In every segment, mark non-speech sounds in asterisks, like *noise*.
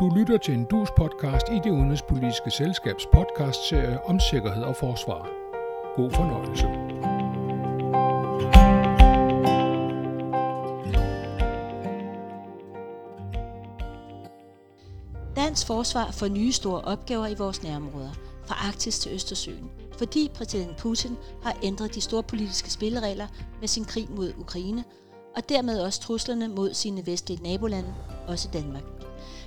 Du lytter til en dus podcast i det udenrigspolitiske selskabs podcastserie om sikkerhed og forsvar. God fornøjelse. Dansk forsvar får nye store opgaver i vores nærområder, fra Arktis til Østersøen, fordi præsident Putin har ændret de store politiske spilleregler med sin krig mod Ukraine, og dermed også truslerne mod sine vestlige nabolande, også Danmark.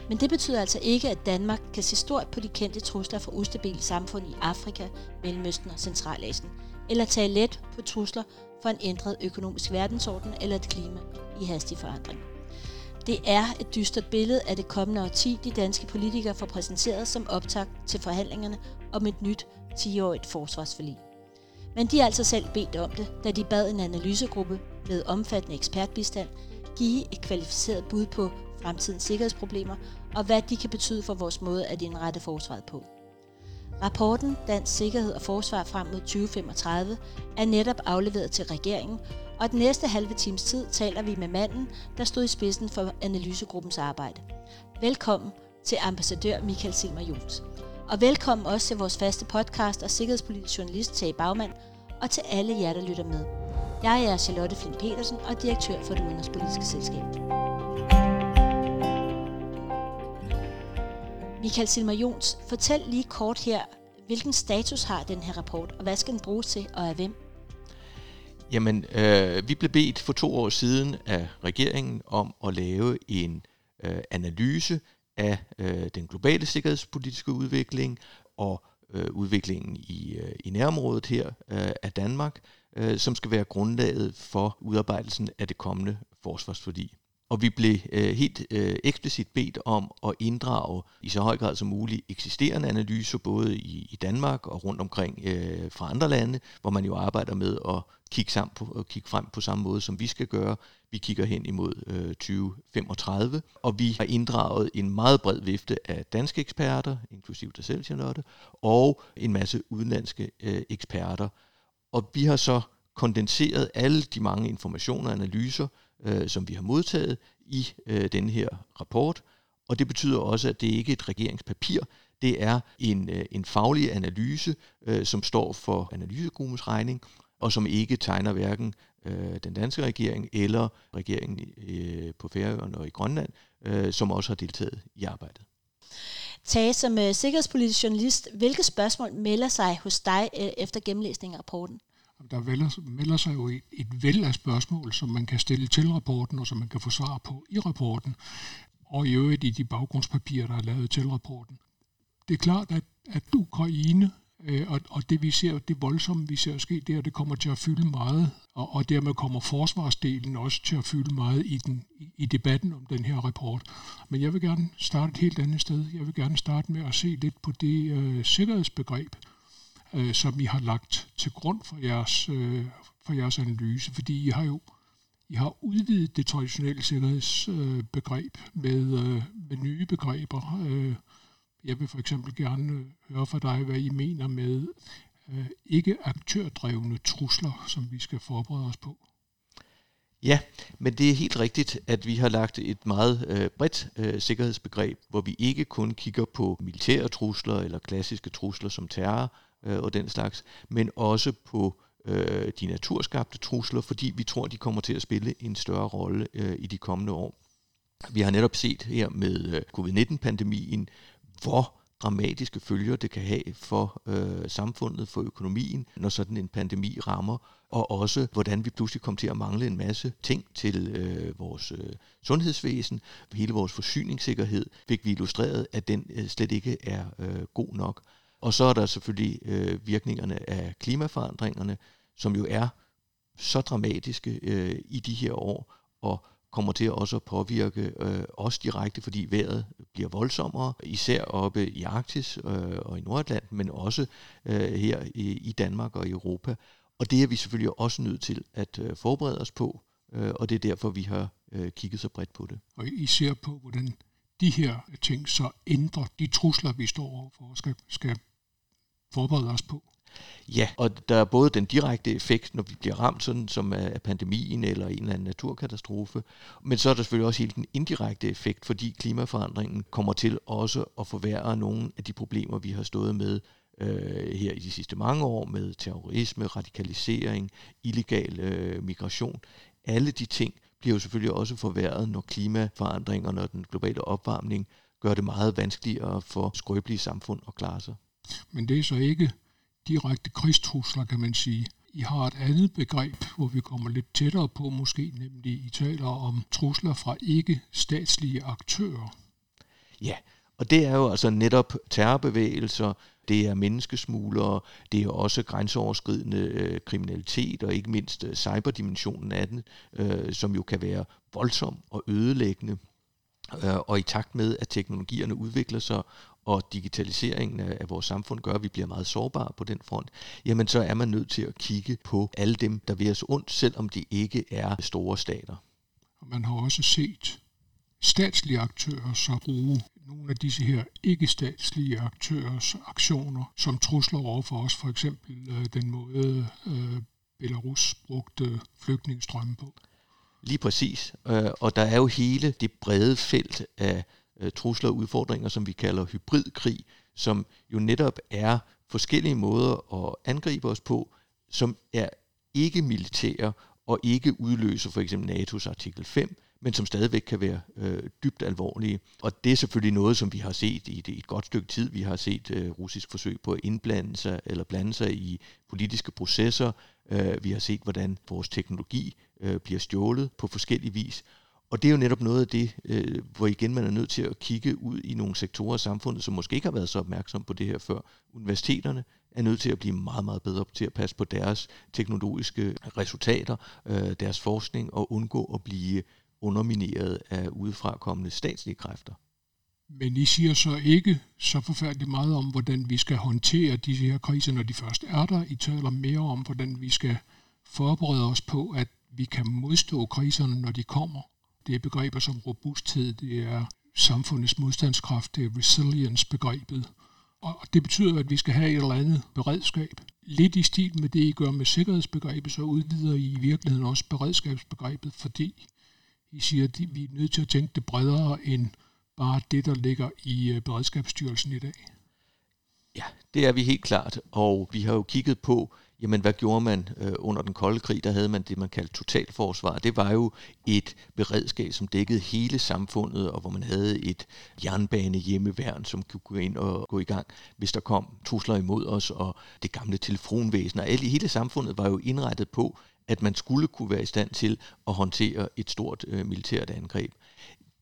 Men det betyder altså ikke, at Danmark kan se stort på de kendte trusler fra ustabile samfund i Afrika, Mellemøsten og Centralasien, eller tage let på trusler for en ændret økonomisk verdensorden eller et klima i hastig forandring. Det er et dystert billede af det kommende årti, de danske politikere får præsenteret som optakt til forhandlingerne om et nyt 10-årigt forsvarsforlig. Men de har altså selv bedt om det, da de bad en analysegruppe med omfattende ekspertbistand give et kvalificeret bud på fremtidens sikkerhedsproblemer og hvad de kan betyde for vores måde at indrette forsvaret på. Rapporten Dansk Sikkerhed og Forsvar frem mod 2035 er netop afleveret til regeringen, og den næste halve times tid taler vi med manden, der stod i spidsen for analysegruppens arbejde. Velkommen til ambassadør Michael Silmer Jules. Og velkommen også til vores faste podcast og sikkerhedspolitisk journalist Tage Bagmand, og til alle jer, der lytter med. Jeg er Charlotte Flint Petersen og direktør for det udenrigspolitiske selskab. Michael Silmer Jons, fortæl lige kort her, hvilken status har den her rapport, og hvad skal den bruges til, og af hvem? Jamen, øh, vi blev bedt for to år siden af regeringen om at lave en øh, analyse af øh, den globale sikkerhedspolitiske udvikling og øh, udviklingen i, øh, i nærområdet her øh, af Danmark, øh, som skal være grundlaget for udarbejdelsen af det kommende forsvarsforlig. Og vi blev øh, helt øh, eksplicit bedt om at inddrage i så høj grad som muligt eksisterende analyser, både i, i Danmark og rundt omkring øh, fra andre lande, hvor man jo arbejder med at kigge, sammen på, at kigge frem på samme måde, som vi skal gøre. Vi kigger hen imod øh, 2035, og vi har inddraget en meget bred vifte af danske eksperter, inklusiv dig selv, Charlotte, og en masse udenlandske øh, eksperter. Og vi har så kondenseret alle de mange informationer og analyser, øh, som vi har modtaget i øh, den her rapport. Og det betyder også, at det ikke er et regeringspapir, det er en, øh, en faglig analyse, øh, som står for analysegruppens regning, og som ikke tegner hverken øh, den danske regering eller regeringen øh, på Færøerne og i Grønland, øh, som også har deltaget i arbejdet. Tage som øh, sikkerhedspolitisk journalist, hvilke spørgsmål melder sig hos dig øh, efter gennemlæsning af rapporten? Der vælger, melder sig jo et, et væld af spørgsmål, som man kan stille til rapporten, og som man kan få svar på i rapporten, og i øvrigt i de baggrundspapirer, der er lavet til rapporten. Det er klart, at, at Ukraine øh, og, og det vi ser, det voldsomme vi ser ske der, det kommer til at fylde meget, og, og dermed kommer forsvarsdelen også til at fylde meget i, den, i, i debatten om den her rapport. Men jeg vil gerne starte et helt andet sted. Jeg vil gerne starte med at se lidt på det øh, sikkerhedsbegreb, øh, som I har lagt til grund for jeres, øh, for jeres analyse, fordi I har jo I har udvidet det traditionelle sikkerhedsbegreb øh, med, øh, med nye begreber. Øh, jeg vil for eksempel gerne høre fra dig, hvad I mener med øh, ikke aktørdrevne trusler, som vi skal forberede os på. Ja, men det er helt rigtigt, at vi har lagt et meget øh, bredt øh, sikkerhedsbegreb, hvor vi ikke kun kigger på militære trusler eller klassiske trusler som terror, øh, og den slags, men også på øh, de naturskabte trusler, fordi vi tror, de kommer til at spille en større rolle øh, i de kommende år. Vi har netop set her med øh, covid-19-pandemien, hvor dramatiske følger det kan have for øh, samfundet, for økonomien, når sådan en pandemi rammer, og også hvordan vi pludselig kommer til at mangle en masse ting til øh, vores øh, sundhedsvæsen, hele vores forsyningssikkerhed, fik vi illustreret, at den øh, slet ikke er øh, god nok. Og så er der selvfølgelig øh, virkningerne af klimaforandringerne, som jo er så dramatiske øh, i de her år, og kommer til også at påvirke øh, os direkte, fordi vejret bliver voldsommere, især oppe i Arktis øh, og i Nordatlanten, men også øh, her i, i Danmark og i Europa. Og det er vi selvfølgelig også nødt til at øh, forberede os på, øh, og det er derfor, vi har øh, kigget så bredt på det. Og I ser på, hvordan de her ting så ændrer de trusler, vi står overfor, skal, skal forberede os på? Ja, og der er både den direkte effekt, når vi bliver ramt sådan som af pandemien eller en eller anden naturkatastrofe, men så er der selvfølgelig også hele den indirekte effekt, fordi klimaforandringen kommer til også at forværre nogle af de problemer, vi har stået med øh, her i de sidste mange år med terrorisme, radikalisering, illegal øh, migration. Alle de ting bliver jo selvfølgelig også forværret, når klimaforandringerne og den globale opvarmning gør det meget vanskeligere for skrøbelige samfund at klare sig. Men det er så ikke direkte krigstrusler, kan man sige. I har et andet begreb, hvor vi kommer lidt tættere på måske, nemlig I taler om trusler fra ikke-statslige aktører. Ja, og det er jo altså netop terrorbevægelser, det er menneskesmuglere, det er også grænseoverskridende øh, kriminalitet, og ikke mindst øh, cyberdimensionen af den, øh, som jo kan være voldsom og ødelæggende. Øh, og i takt med, at teknologierne udvikler sig, og digitaliseringen af vores samfund gør, at vi bliver meget sårbare på den front, jamen så er man nødt til at kigge på alle dem, der vil os ondt, selvom de ikke er store stater. Man har også set statslige aktører så bruge nogle af disse her ikke-statslige aktørers aktioner som trusler over for os, for eksempel øh, den måde øh, Belarus brugte flygtningestrømme på. Lige præcis, øh, og der er jo hele det brede felt af øh, trusler og udfordringer, som vi kalder hybridkrig, som jo netop er forskellige måder at angribe os på, som er ikke militære og ikke udløser for eksempel NATO's artikel 5, men som stadigvæk kan være øh, dybt alvorlige. Og det er selvfølgelig noget, som vi har set i et, et godt stykke tid. Vi har set øh, russisk forsøg på at indblande sig eller blande sig i politiske processer. Øh, vi har set, hvordan vores teknologi øh, bliver stjålet på forskellige vis. Og det er jo netop noget af det, øh, hvor igen man er nødt til at kigge ud i nogle sektorer af samfundet, som måske ikke har været så opmærksom på det her før. Universiteterne er nødt til at blive meget, meget bedre til at passe på deres teknologiske resultater, øh, deres forskning, og undgå at blive undermineret af udefrakommende statslige kræfter. Men I siger så ikke så forfærdeligt meget om, hvordan vi skal håndtere disse her kriser, når de først er der. I taler mere om, hvordan vi skal forberede os på, at vi kan modstå kriserne, når de kommer. Det er begreber som robusthed, det er samfundets modstandskraft, det er resilience-begrebet. Og det betyder, at vi skal have et eller andet beredskab. Lidt i stil med det, I gør med sikkerhedsbegrebet, så udvider I i virkeligheden også beredskabsbegrebet, fordi I siger, at vi er nødt til at tænke det bredere end bare det, der ligger i øh, Beredskabsstyrelsen i dag. Ja, det er vi helt klart, og vi har jo kigget på, jamen hvad gjorde man øh, under den kolde krig? Der havde man det, man kaldte totalforsvar. Det var jo et beredskab, som dækkede hele samfundet, og hvor man havde et jernbane hjemmeværn, som kunne gå ind og gå i gang, hvis der kom trusler imod os, og det gamle telefonvæsen. Og hele samfundet var jo indrettet på, at man skulle kunne være i stand til at håndtere et stort øh, militært angreb.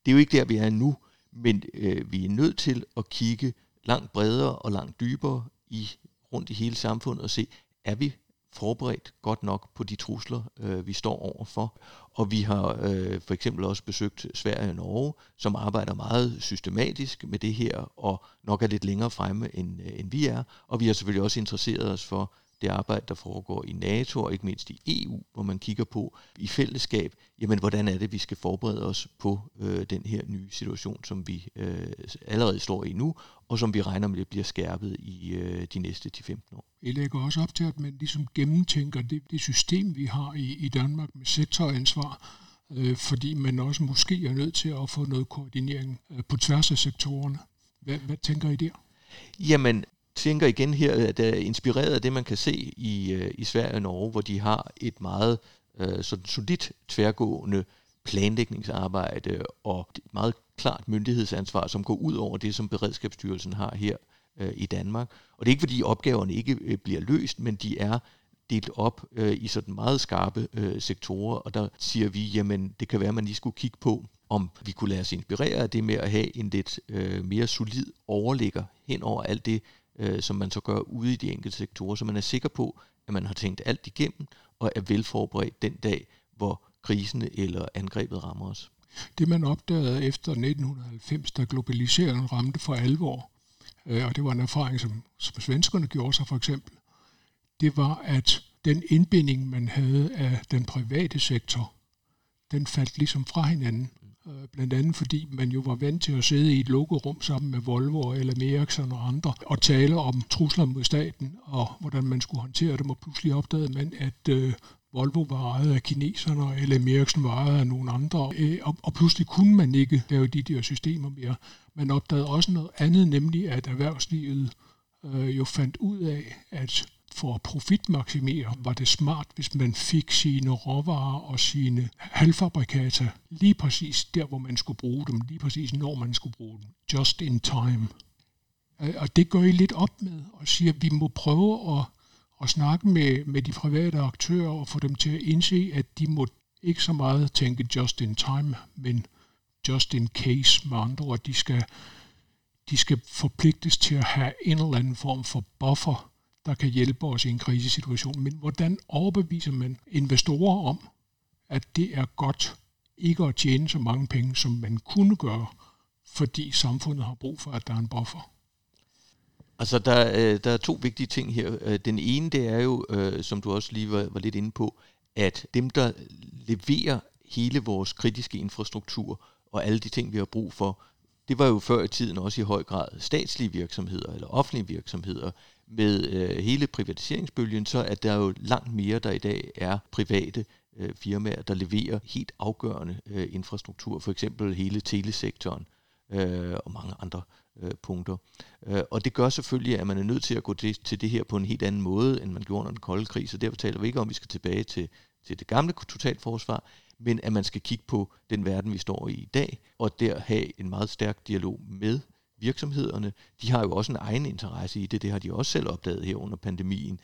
Det er jo ikke der, vi er nu, men øh, vi er nødt til at kigge langt bredere og langt dybere i rundt i hele samfundet og se, er vi forberedt godt nok på de trusler, øh, vi står overfor. Og vi har øh, for eksempel også besøgt Sverige og Norge, som arbejder meget systematisk med det her, og nok er lidt længere fremme, end, øh, end vi er. Og vi har selvfølgelig også interesseret os for, det arbejde, der foregår i NATO og ikke mindst i EU, hvor man kigger på i fællesskab, jamen hvordan er det, vi skal forberede os på øh, den her nye situation, som vi øh, allerede står i nu, og som vi regner med, bliver skærpet i øh, de næste 10-15 år. Jeg lægger også op til, at man ligesom gennemtænker det, det system, vi har i, i Danmark med sektoransvar, øh, fordi man også måske er nødt til at få noget koordinering øh, på tværs af sektorerne. Hvad, hvad tænker I der? Jamen, tænker igen her, at det er inspireret af det, man kan se i, øh, i Sverige og Norge, hvor de har et meget øh, sådan solidt tværgående planlægningsarbejde og et meget klart myndighedsansvar, som går ud over det, som Beredskabsstyrelsen har her øh, i Danmark. Og det er ikke, fordi opgaverne ikke øh, bliver løst, men de er delt op øh, i sådan meget skarpe øh, sektorer, og der siger vi, jamen det kan være, at man lige skulle kigge på, om vi kunne lade os inspirere af det med at have en lidt øh, mere solid overligger hen over alt det, øh, som man så gør ude i de enkelte sektorer, så man er sikker på, at man har tænkt alt igennem og er velforberedt den dag, hvor krisen eller angrebet rammer os. Det man opdagede efter 1990, da globaliseringen ramte for alvor, øh, og det var en erfaring, som, som svenskerne gjorde sig for eksempel, det var, at den indbinding, man havde af den private sektor, den faldt ligesom fra hinanden. Øh, blandt andet fordi man jo var vant til at sidde i et lukket rum sammen med Volvo eller Ericsson og andre og tale om trusler mod staten og hvordan man skulle håndtere dem, og pludselig opdagede man, at øh, Volvo var ejet af kineserne, eller Ericsson var ejet af nogle andre, øh, og, og pludselig kunne man ikke lave de der systemer mere. Man opdagede også noget andet, nemlig at erhvervslivet øh, jo fandt ud af, at for at profitmaksimere var det smart, hvis man fik sine råvarer og sine halvfabrikata lige præcis der, hvor man skulle bruge dem, lige præcis når man skulle bruge dem. Just in time. Og det går I lidt op med og siger, at vi må prøve at, at snakke med, med de private aktører og få dem til at indse, at de må ikke så meget tænke just in time, men just in case med andre ord. De skal, de skal forpligtes til at have en eller anden form for buffer, der kan hjælpe os i en krisesituation. Men hvordan overbeviser man investorer om, at det er godt ikke at tjene så mange penge, som man kunne gøre, fordi samfundet har brug for, at der er en buffer? Altså, der, øh, der er to vigtige ting her. Øh, den ene, det er jo, øh, som du også lige var, var lidt inde på, at dem, der leverer hele vores kritiske infrastruktur og alle de ting, vi har brug for, det var jo før i tiden også i høj grad statslige virksomheder eller offentlige virksomheder. Med øh, hele privatiseringsbølgen, så at der jo langt mere, der i dag er private øh, firmaer, der leverer helt afgørende øh, infrastruktur, for eksempel hele telesektoren øh, og mange andre øh, punkter. Øh, og det gør selvfølgelig, at man er nødt til at gå til, til det her på en helt anden måde, end man gjorde under den kolde krig, så derfor taler vi ikke om, at vi skal tilbage til, til det gamle totalforsvar, men at man skal kigge på den verden, vi står i i dag, og der have en meget stærk dialog med virksomhederne. De har jo også en egen interesse i det, det har de også selv opdaget her under pandemien,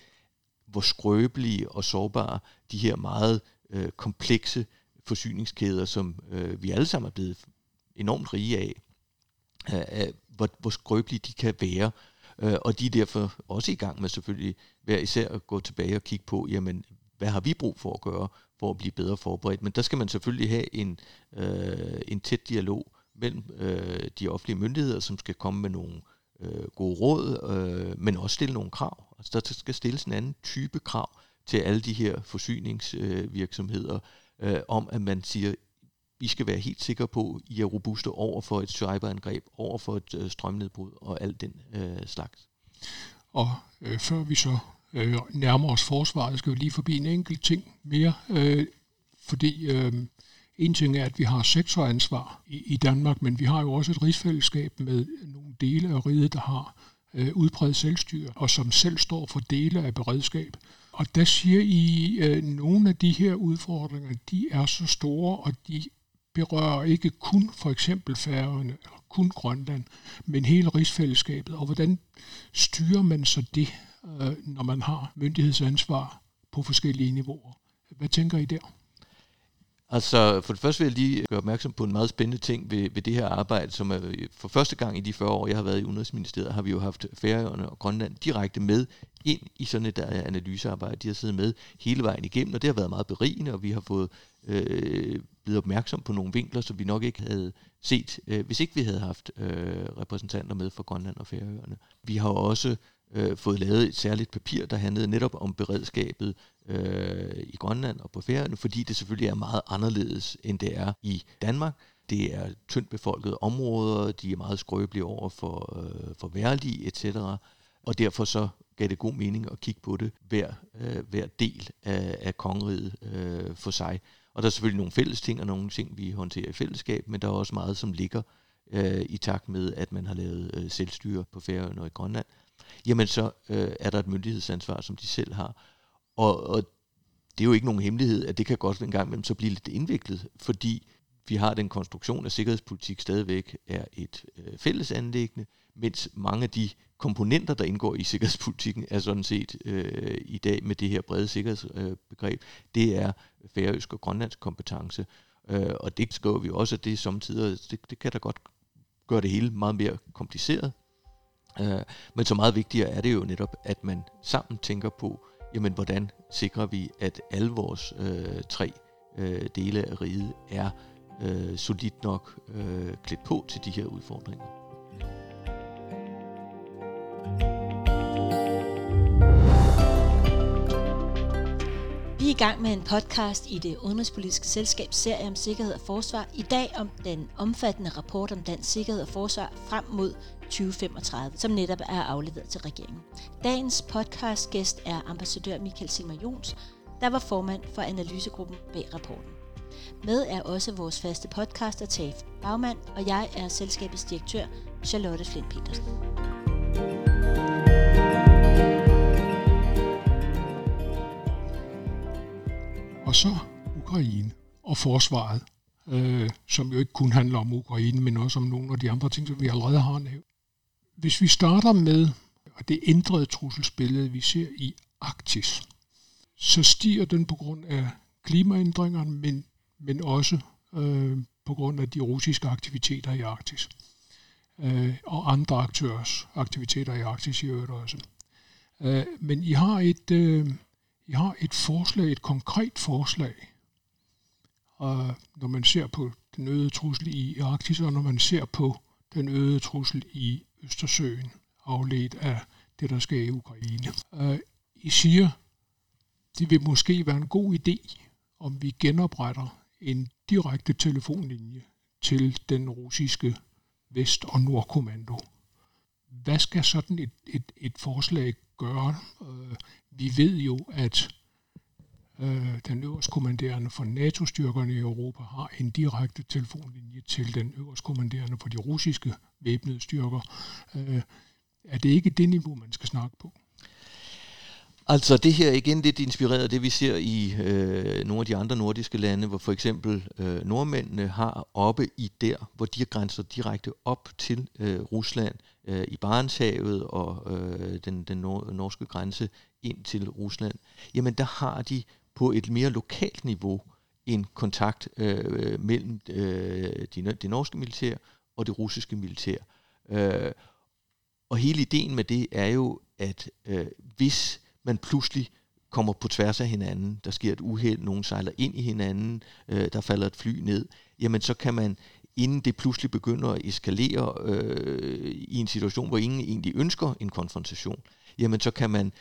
hvor skrøbelige og sårbare de her meget øh, komplekse forsyningskæder, som øh, vi alle sammen er blevet enormt rige af, øh, hvor, hvor skrøbelige de kan være. Øh, og de er derfor også i gang med selvfølgelig hver især at gå tilbage og kigge på, jamen, hvad har vi brug for at gøre for at blive bedre forberedt. Men der skal man selvfølgelig have en, øh, en tæt dialog mellem øh, de offentlige myndigheder, som skal komme med nogle øh, gode råd, øh, men også stille nogle krav. Altså der skal stilles en anden type krav til alle de her forsyningsvirksomheder, øh, om at man siger, I skal være helt sikre på, at I er robuste over for et cyberangreb, over for et øh, strømnedbrud og alt den øh, slags. Og øh, før vi så øh, nærmer os forsvaret, skal vi lige forbi en enkelt ting mere, øh, fordi øh, en ting er, at vi har sektoransvar i, i Danmark, men vi har jo også et rigsfællesskab med nogle dele af riget, der har øh, udbredt selvstyre, og som selv står for dele af beredskab. Og der siger I, at øh, nogle af de her udfordringer, de er så store, og de berører ikke kun for eksempel Færøerne, eller kun Grønland, men hele rigsfællesskabet. Og hvordan styrer man så det? øh, når man har myndighedsansvar på forskellige niveauer. Hvad tænker I der? Altså, for det første vil jeg lige gøre opmærksom på en meget spændende ting ved, ved det her arbejde, som er øh, for første gang i de 40 år, jeg har været i Udenrigsministeriet, har vi jo haft Færøerne og Grønland direkte med ind i sådan et øh, analysearbejde. De har siddet med hele vejen igennem, og det har været meget berigende, og vi har fået øh, blevet opmærksom på nogle vinkler, som vi nok ikke havde set, øh, hvis ikke vi havde haft øh, repræsentanter med fra Grønland og Færøerne. Vi har også øh, fået lavet et særligt papir, der handlede netop om beredskabet øh, i Grønland og på Færøerne, fordi det selvfølgelig er meget anderledes, end det er i Danmark. Det er tyndt befolkede områder, de er meget skrøbelige over for, øh, for værlige etc., og derfor så gav det god mening at kigge på det hver, øh, hver del af, af kongeriget øh, for sig. Og der er selvfølgelig nogle fælles ting og nogle ting, vi håndterer i fællesskab, men der er også meget, som ligger øh, i takt med, at man har lavet øh, selvstyre på Færøerne og i Grønland jamen så øh, er der et myndighedsansvar, som de selv har. Og, og det er jo ikke nogen hemmelighed, at det kan godt en gang imellem så blive lidt indviklet, fordi vi har den konstruktion, at sikkerhedspolitik stadigvæk er et øh, fælles anlæggende, mens mange af de komponenter, der indgår i sikkerhedspolitikken, er sådan set øh, i dag med det her brede sikkerhedsbegreb, øh, det er færøsk og grønlandsk kompetence. Øh, og det skriver vi også, at det samtidig, det, det kan da godt gøre det hele meget mere kompliceret. Øh, men så meget vigtigere er det jo netop, at man sammen tænker på, jamen hvordan sikrer vi, at alle vores øh, tre øh, dele af riget er øh, solidt nok øh, klædt på til de her udfordringer. Mm. Vi i gang med en podcast i det udenrigspolitiske selskabs serie om sikkerhed og forsvar. I dag om den omfattende rapport om dansk sikkerhed og forsvar frem mod 2035, som netop er afleveret til regeringen. Dagens podcastgæst er ambassadør Michael Simmer Jons, der var formand for analysegruppen bag rapporten. Med er også vores faste podcaster Taf Bagmand, og jeg er selskabets direktør Charlotte Flint Petersen. Og så Ukraine og forsvaret, øh, som jo ikke kun handler om Ukraine, men også om nogle af de andre ting, som vi allerede har nævnt. Hvis vi starter med det ændrede trusselsbillede, vi ser i Arktis, så stiger den på grund af klimaændringerne, men, men også øh, på grund af de russiske aktiviteter i Arktis. Øh, og andre aktørers aktiviteter i Arktis i øvrigt også. Øh, men I har et, øh, jeg har et forslag, et konkret forslag, og når man ser på den øgede trussel i Arktis, og når man ser på den øgede trussel i Østersøen, afledt af det, der sker i Ukraine. Øh, I siger, det vil måske være en god idé, om vi genopretter en direkte telefonlinje til den russiske Vest- og Nordkommando. Hvad skal sådan et, et, et forslag gøre? Øh, vi ved jo, at øh, den øverstkommanderende for NATO-styrkerne i Europa har en direkte telefonlinje til den øverstkommanderende for de russiske væbnede styrker. Øh, er det ikke det niveau, man skal snakke på? Altså det her igen lidt inspireret af det, vi ser i øh, nogle af de andre nordiske lande, hvor for eksempel øh, nordmændene har oppe i der, hvor de grænser direkte op til øh, Rusland, øh, i Barentshavet og øh, den, den nor- norske grænse ind til Rusland, jamen der har de på et mere lokalt niveau en kontakt øh, mellem øh, de, norske militær og det russiske militær. Øh, og hele ideen med det er jo, at øh, hvis man pludselig kommer på tværs af hinanden, der sker et uheld, nogen sejler ind i hinanden, øh, der falder et fly ned, jamen så kan man, inden det pludselig begynder at eskalere øh, i en situation, hvor ingen egentlig ønsker en konfrontation, jamen så kan man,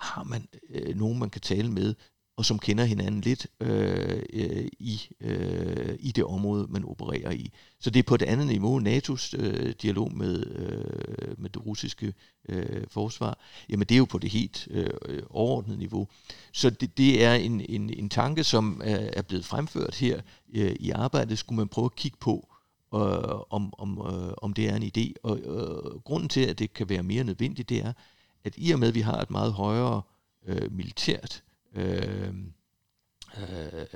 har man øh, nogen, man kan tale med, og som kender hinanden lidt øh, øh, i, øh, i det område, man opererer i. Så det er på et andet niveau, NATO's øh, dialog med, øh, med det russiske øh, forsvar, jamen det er jo på det helt øh, overordnede niveau. Så det, det er en, en, en tanke, som er, er blevet fremført her øh, i arbejdet, skulle man prøve at kigge på, øh, om, om, øh, om det er en idé. Og øh, grunden til, at det kan være mere nødvendigt, det er, at i og med, at vi har et meget højere øh, militært øh, øh,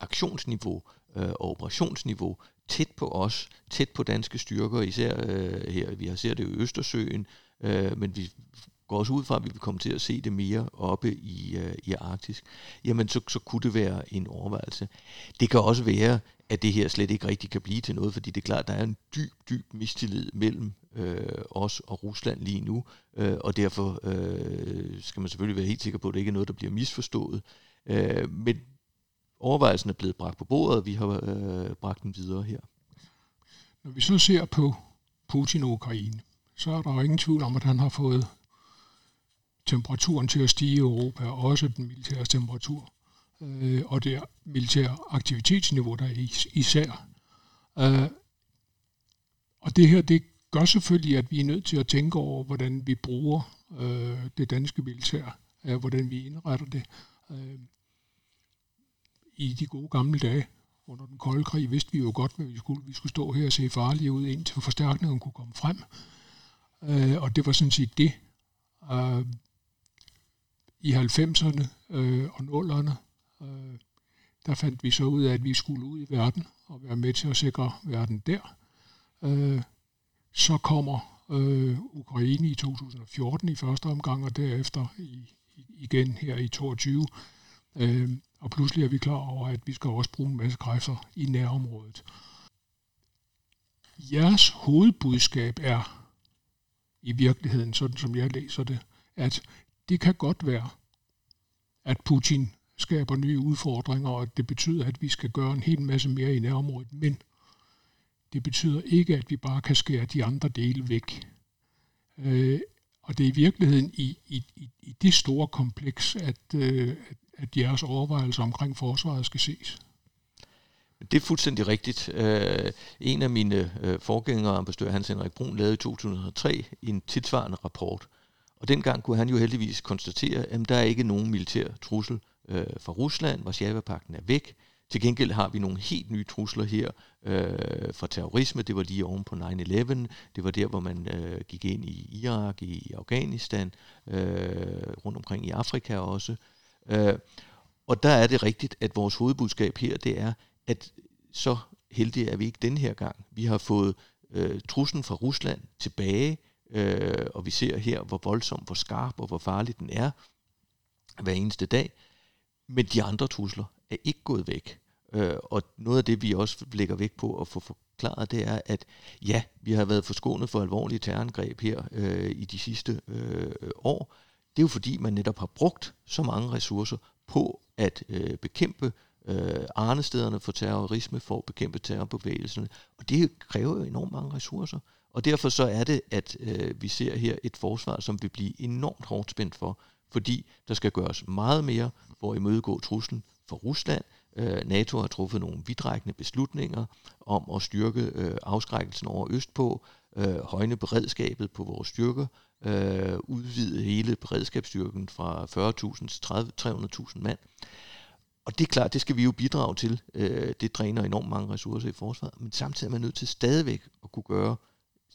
aktionsniveau øh, og operationsniveau tæt på os, tæt på danske styrker, især øh, her, vi har ser det i Østersøen, øh, men vi går også ud fra, at vi vil komme til at se det mere oppe i, øh, i Arktis, jamen så, så kunne det være en overvejelse. Det kan også være, at det her slet ikke rigtig kan blive til noget, fordi det er klart, at der er en dyb, dyb mistillid mellem øh, os og Rusland lige nu, øh, og derfor øh, skal man selvfølgelig være helt sikker på, at det ikke er noget, der bliver misforstået. Øh, men overvejelsen er blevet bragt på bordet, og vi har øh, bragt den videre her. Når vi så ser på Putin og Ukraine, så er der jo ingen tvivl om, at han har fået temperaturen til at stige i Europa, og også den militære temperatur, øh, og det militære aktivitetsniveau, der er især. Øh, og det her, det gør selvfølgelig, at vi er nødt til at tænke over, hvordan vi bruger øh, det danske militær, øh, hvordan vi indretter det. Øh, I de gode gamle dage, under den kolde krig, vidste vi jo godt, hvad vi skulle. Vi skulle stå her og se farlige ud, indtil forstærkningen kunne komme frem. Øh, og det var sådan set det. Øh, I 90'erne øh, og 0'erne, øh, der fandt vi så ud af, at vi skulle ud i verden og være med til at sikre verden der. Øh, så kommer øh, Ukraine i 2014 i første omgang, og derefter i, igen her i 2022. Øh, og pludselig er vi klar over, at vi skal også bruge en masse kræfter i nærområdet. Jeres hovedbudskab er i virkeligheden, sådan som jeg læser det, at det kan godt være, at Putin skaber nye udfordringer, og det betyder, at vi skal gøre en hel masse mere i nærområdet, men det betyder ikke, at vi bare kan skære de andre dele væk. Øh, og det er i virkeligheden i, i, i, i det store kompleks, at, øh, at, jeres overvejelser omkring forsvaret skal ses? Det er fuldstændig rigtigt. Øh, en af mine øh, forgængere, ambassadør Hans Henrik Brun, lavede i 2003 en tilsvarende rapport. Og dengang kunne han jo heldigvis konstatere, at der er ikke nogen militær trussel øh, fra Rusland. Varsjava-pakten er væk. Til gengæld har vi nogle helt nye trusler her øh, fra terrorisme. Det var lige oven på 9-11. Det var der, hvor man øh, gik ind i Irak, i Afghanistan, øh, rundt omkring i Afrika også. Øh, og der er det rigtigt, at vores hovedbudskab her, det er, at så heldige er vi ikke den her gang. Vi har fået øh, truslen fra Rusland tilbage, øh, og vi ser her, hvor voldsom, hvor skarp og hvor farlig den er hver eneste dag. Men de andre trusler er ikke gået væk. Øh, og noget af det, vi også lægger vægt på at få forklaret, det er, at ja, vi har været forskånet for alvorlige terrorangreb her øh, i de sidste øh, år. Det er jo fordi, man netop har brugt så mange ressourcer på at øh, bekæmpe øh, arnestederne for terrorisme, for at bekæmpe terrorbevægelserne. Og det kræver jo enormt mange ressourcer. Og derfor så er det, at øh, vi ser her et forsvar, som vil blive enormt hårdt spændt for, fordi der skal gøres meget mere for at imødegå truslen for Rusland. Øh, NATO har truffet nogle vidtrækkende beslutninger om at styrke øh, afskrækkelsen over Østpå, øh, højne beredskabet på vores styrker, øh, udvide hele beredskabsstyrken fra 40.000 til 300.000 mand. Og det er klart, det skal vi jo bidrage til. Øh, det dræner enormt mange ressourcer i forsvaret, men samtidig er man nødt til stadigvæk at kunne gøre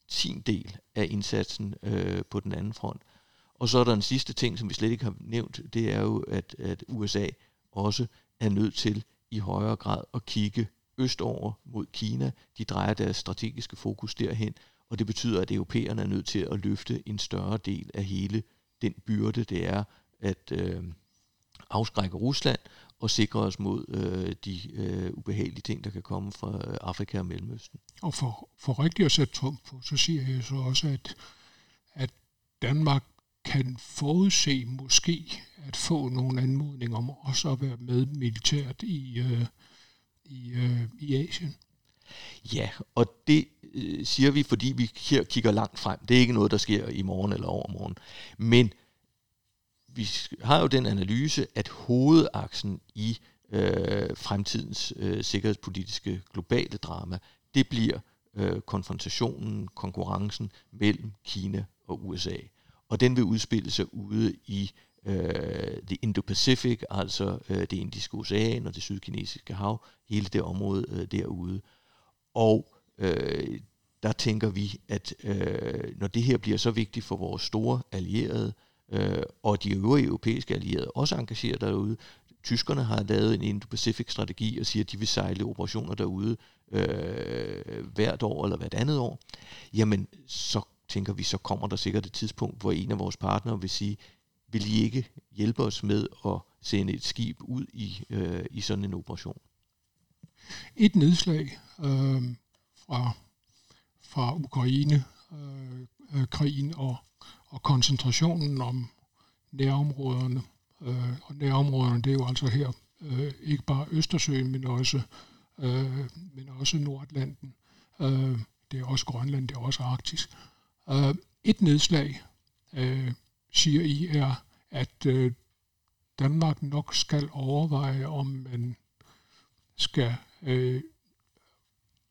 sin del af indsatsen øh, på den anden front. Og så er der en sidste ting, som vi slet ikke har nævnt, det er jo, at, at USA også er nødt til i højere grad at kigge østover mod Kina. De drejer deres strategiske fokus derhen, og det betyder, at europæerne er nødt til at løfte en større del af hele den byrde, det er at øh, afskrække Rusland og sikre os mod øh, de øh, ubehagelige ting, der kan komme fra øh, Afrika og Mellemøsten. Og for, for rigtigt at sætte trump på, så siger jeg så også, at, at Danmark kan forudse måske at få nogle anmodninger om også at være med militært i, øh, i, øh, i Asien. Ja, og det øh, siger vi, fordi vi her kigger langt frem. Det er ikke noget, der sker i morgen eller overmorgen. Men vi har jo den analyse, at hovedaksen i øh, fremtidens øh, sikkerhedspolitiske globale drama, det bliver øh, konfrontationen, konkurrencen mellem Kina og USA. Og den vil udspille sig ude i øh, det Indo-Pacific, altså øh, det indiske ocean og det sydkinesiske hav, hele det område øh, derude. Og øh, der tænker vi, at øh, når det her bliver så vigtigt for vores store allierede, øh, og de øvrige europæiske allierede også engagerer derude, Tyskerne har lavet en Indo-Pacific-strategi og siger, at de vil sejle operationer derude øh, hvert år eller hvert andet år. Jamen, så tænker vi, så kommer der sikkert et tidspunkt, hvor en af vores partnere vil sige, vil I ikke hjælpe os med at sende et skib ud i, øh, i sådan en operation? Et nedslag øh, fra, fra Ukraine-krigen øh, øh og, og koncentrationen om nærområderne. Øh, og nærområderne, det er jo altså her øh, ikke bare Østersøen, men også, øh, men også Nordatlanten. Øh, det er også Grønland, det er også Arktis. Øh, et nedslag, øh, siger I, er, at øh, Danmark nok skal overveje, om man skal øh,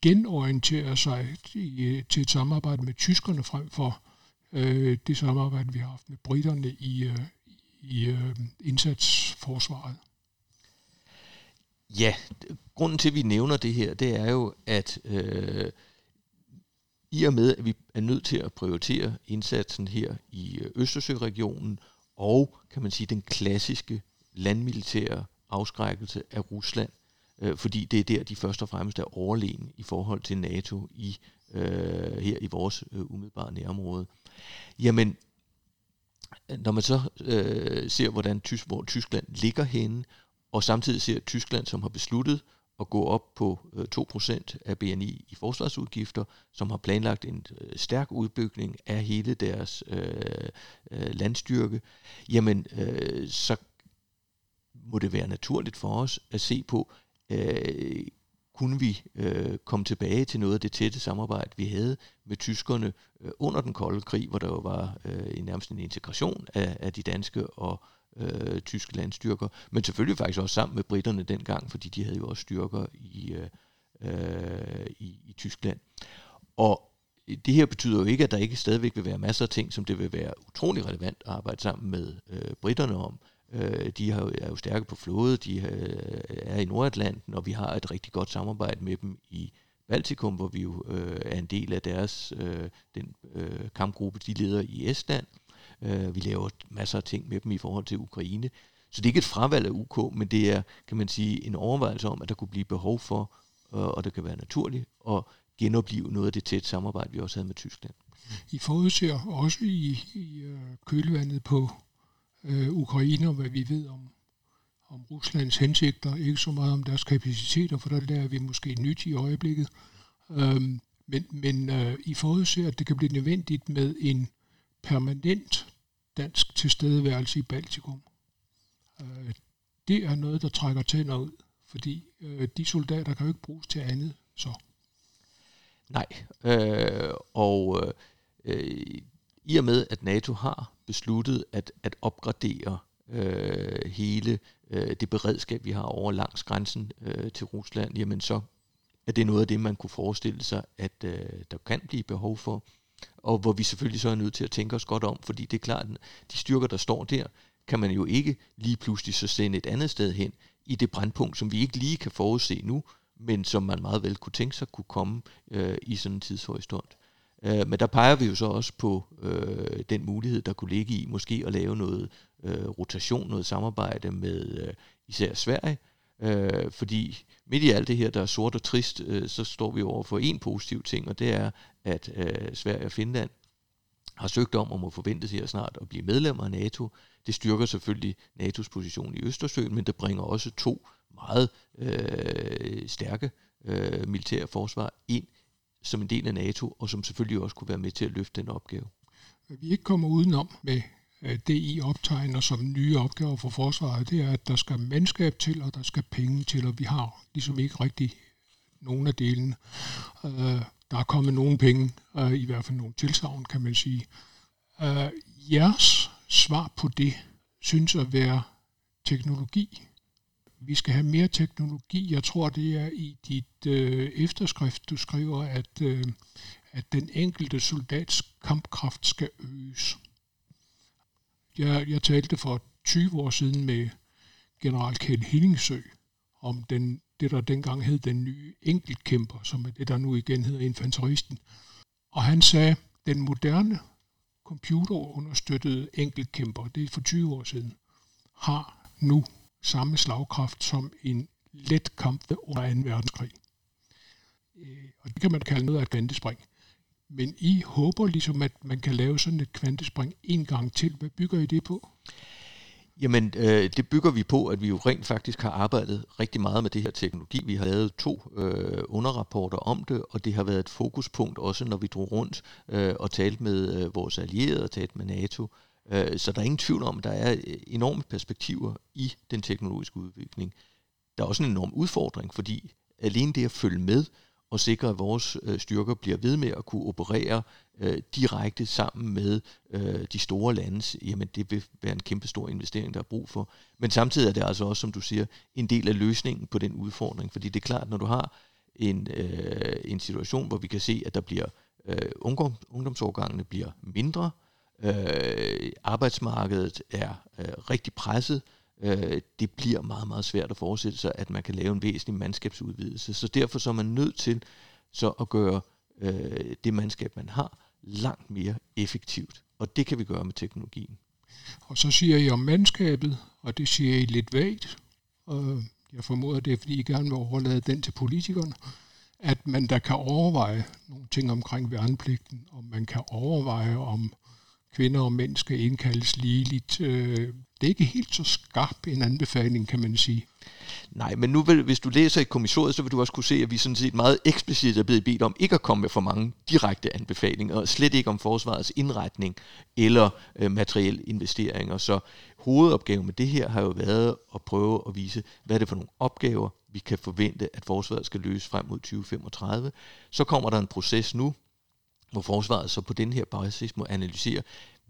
genorientere sig i, til et samarbejde med tyskerne frem for øh, det samarbejde, vi har haft med britterne i, øh, i øh, indsatsforsvaret. Ja, grunden til, at vi nævner det her, det er jo, at øh, i og med, at vi er nødt til at prioritere indsatsen her i øh, Østersøregionen, og kan man sige den klassiske landmilitære afskrækkelse af Rusland, øh, fordi det er der, de først og fremmest er overlegen i forhold til NATO i øh, her i vores øh, umiddelbare nærområde. Jamen, når man så øh, ser, hvordan Tys- hvor Tyskland ligger henne, og samtidig ser Tyskland, som har besluttet at gå op på øh, 2% af BNI i forsvarsudgifter, som har planlagt en øh, stærk udbygning af hele deres øh, øh, landstyrke, jamen øh, så må det være naturligt for os at se på, øh, kunne vi øh, komme tilbage til noget af det tætte samarbejde, vi havde med tyskerne øh, under den kolde krig, hvor der jo var øh, nærmest en integration af, af de danske og øh, tyske landstyrker, men selvfølgelig faktisk også sammen med britterne dengang, fordi de havde jo også styrker i, øh, øh, i, i Tyskland. Og det her betyder jo ikke, at der ikke stadigvæk vil være masser af ting, som det vil være utrolig relevant at arbejde sammen med øh, britterne om. Øh, de har, er jo stærke på flåde, de øh, er i Nordatlanten, og vi har et rigtig godt samarbejde med dem i Baltikum, hvor vi jo øh, er en del af deres øh, den øh, kampgruppe, de leder i Estland. Øh, Øh, vi laver masser af ting med dem i forhold til Ukraine. Så det er ikke et fravalg af UK, men det er, kan man sige, en overvejelse om, at der kunne blive behov for, øh, og det kan være naturligt, at genopleve noget af det tæt samarbejde, vi også havde med Tyskland. I forudser også i, i øh, kølvandet på øh, Ukraine, hvad vi ved om, om Ruslands hensigter, ikke så meget om deres kapaciteter, for der lærer vi måske nyt i øjeblikket. Øhm, men men øh, I forudser, at det kan blive nødvendigt med en permanent dansk tilstedeværelse i Baltikum. Øh, det er noget, der trækker tænder ud, fordi øh, de soldater kan jo ikke bruges til andet så. Nej, øh, og øh, i og med, at NATO har besluttet at, at opgradere øh, hele øh, det beredskab, vi har over langs grænsen øh, til Rusland, jamen så er det noget af det, man kunne forestille sig, at øh, der kan blive behov for, og hvor vi selvfølgelig så er nødt til at tænke os godt om, fordi det er klart, at de styrker, der står der, kan man jo ikke lige pludselig så sende et andet sted hen i det brandpunkt, som vi ikke lige kan forudse nu, men som man meget vel kunne tænke sig kunne komme øh, i sådan en tidshorisont. Øh, men der peger vi jo så også på øh, den mulighed, der kunne ligge i måske at lave noget øh, rotation, noget samarbejde med øh, især Sverige, øh, fordi midt i alt det her, der er sort og trist, øh, så står vi over for en positiv ting, og det er, at øh, Sverige og Finland har søgt om og må forventes her snart at blive medlemmer af NATO. Det styrker selvfølgelig NATO's position i Østersøen, men det bringer også to meget øh, stærke øh, militære forsvar ind som en del af NATO, og som selvfølgelig også kunne være med til at løfte den opgave. Vi ikke kommer udenom med Øh, det, I optegner som nye opgaver for forsvaret, det er, at der skal mandskab til, og der skal penge til, og vi har ligesom ikke rigtig nogen af delene. Øh, der er kommet nogle penge, øh, i hvert fald nogle tilsavn, kan man sige. Øh, jeres svar på det synes at være teknologi. Vi skal have mere teknologi. Jeg tror, det er i dit øh, efterskrift, du skriver, at, øh, at den enkelte soldats kampkraft skal øges. Jeg, jeg talte for 20 år siden med general Kjeld Hillingsø om den, det, der dengang hed den nye enkeltkæmper, som er det, der nu igen hedder infanteristen. Og han sagde, den moderne computerunderstøttede enkeltkæmper, det er for 20 år siden, har nu samme slagkraft som en let kamp under 2. verdenskrig. Øh, og det kan man kalde noget af et kvantespring. Men I håber ligesom, at man kan lave sådan et kvantespring en gang til. Hvad bygger I det på? Jamen, øh, det bygger vi på, at vi jo rent faktisk har arbejdet rigtig meget med det her teknologi. Vi har lavet to øh, underrapporter om det, og det har været et fokuspunkt også, når vi drog rundt øh, og talte med øh, vores allierede og talte med NATO. Øh, så der er ingen tvivl om, at der er øh, enorme perspektiver i den teknologiske udvikling. Der er også en enorm udfordring, fordi alene det at følge med, og sikre, at vores øh, styrker bliver ved med at kunne operere øh, direkte sammen med øh, de store landes, jamen det vil være en kæmpe stor investering, der er brug for. Men samtidig er det altså også, som du siger, en del af løsningen på den udfordring, fordi det er klart, når du har en, øh, en situation, hvor vi kan se, at der bliver øh, ungdom, ungdomsårgangene bliver mindre, øh, arbejdsmarkedet er øh, rigtig presset, øh, det bliver meget, meget svært at forestille sig, at man kan lave en væsentlig mandskabsudvidelse. Så derfor så er man nødt til så at gøre øh, det mandskab, man har, langt mere effektivt. Og det kan vi gøre med teknologien. Og så siger I om mandskabet, og det siger I lidt vagt. Og jeg formoder, det er, fordi I gerne vil overlade den til politikerne, at man der kan overveje nogle ting omkring værnepligten, og man kan overveje, om kvinder og mænd skal indkaldes ligeligt. Øh, det er ikke helt så skarp en anbefaling, kan man sige. Nej, men nu vil, hvis du læser i kommissoriet, så vil du også kunne se, at vi sådan set meget eksplicit er blevet bedt om ikke at komme med for mange direkte anbefalinger, og slet ikke om forsvarets indretning eller øh, materielle investeringer. Så hovedopgaven med det her har jo været at prøve at vise, hvad er det for nogle opgaver, vi kan forvente, at forsvaret skal løse frem mod 2035. Så kommer der en proces nu, hvor forsvaret så på den her basis må analysere,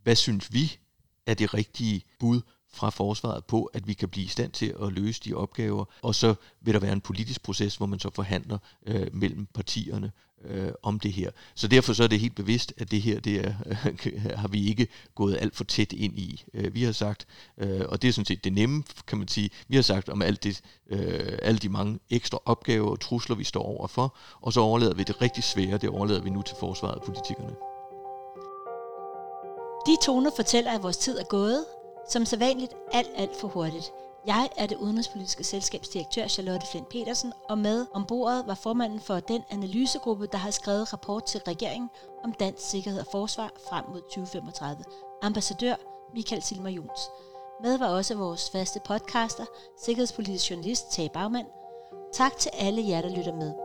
hvad synes vi er det rigtige bud fra forsvaret på, at vi kan blive i stand til at løse de opgaver, og så vil der være en politisk proces, hvor man så forhandler øh, mellem partierne øh, om det her. Så derfor så er det helt bevidst, at det her det er, øh, *laughs* har vi ikke gået alt for tæt ind i. Øh, vi har sagt, øh, og det er sådan set det nemme, kan man sige, vi har sagt om alt det, øh, alle de mange ekstra opgaver og trusler, vi står overfor, og så overlader vi det rigtig svære, det overlader vi nu til forsvaret og politikerne. De toner fortæller, at vores tid er gået, som sædvanligt alt, alt for hurtigt. Jeg er det udenrigspolitiske selskabs direktør Charlotte Flint Petersen, og med ombordet var formanden for den analysegruppe, der har skrevet rapport til regeringen om dansk sikkerhed og forsvar frem mod 2035. Ambassadør Michael Silmer Jons. Med var også vores faste podcaster, sikkerhedspolitisk journalist Tage Bagmand. Tak til alle jer, der lytter med.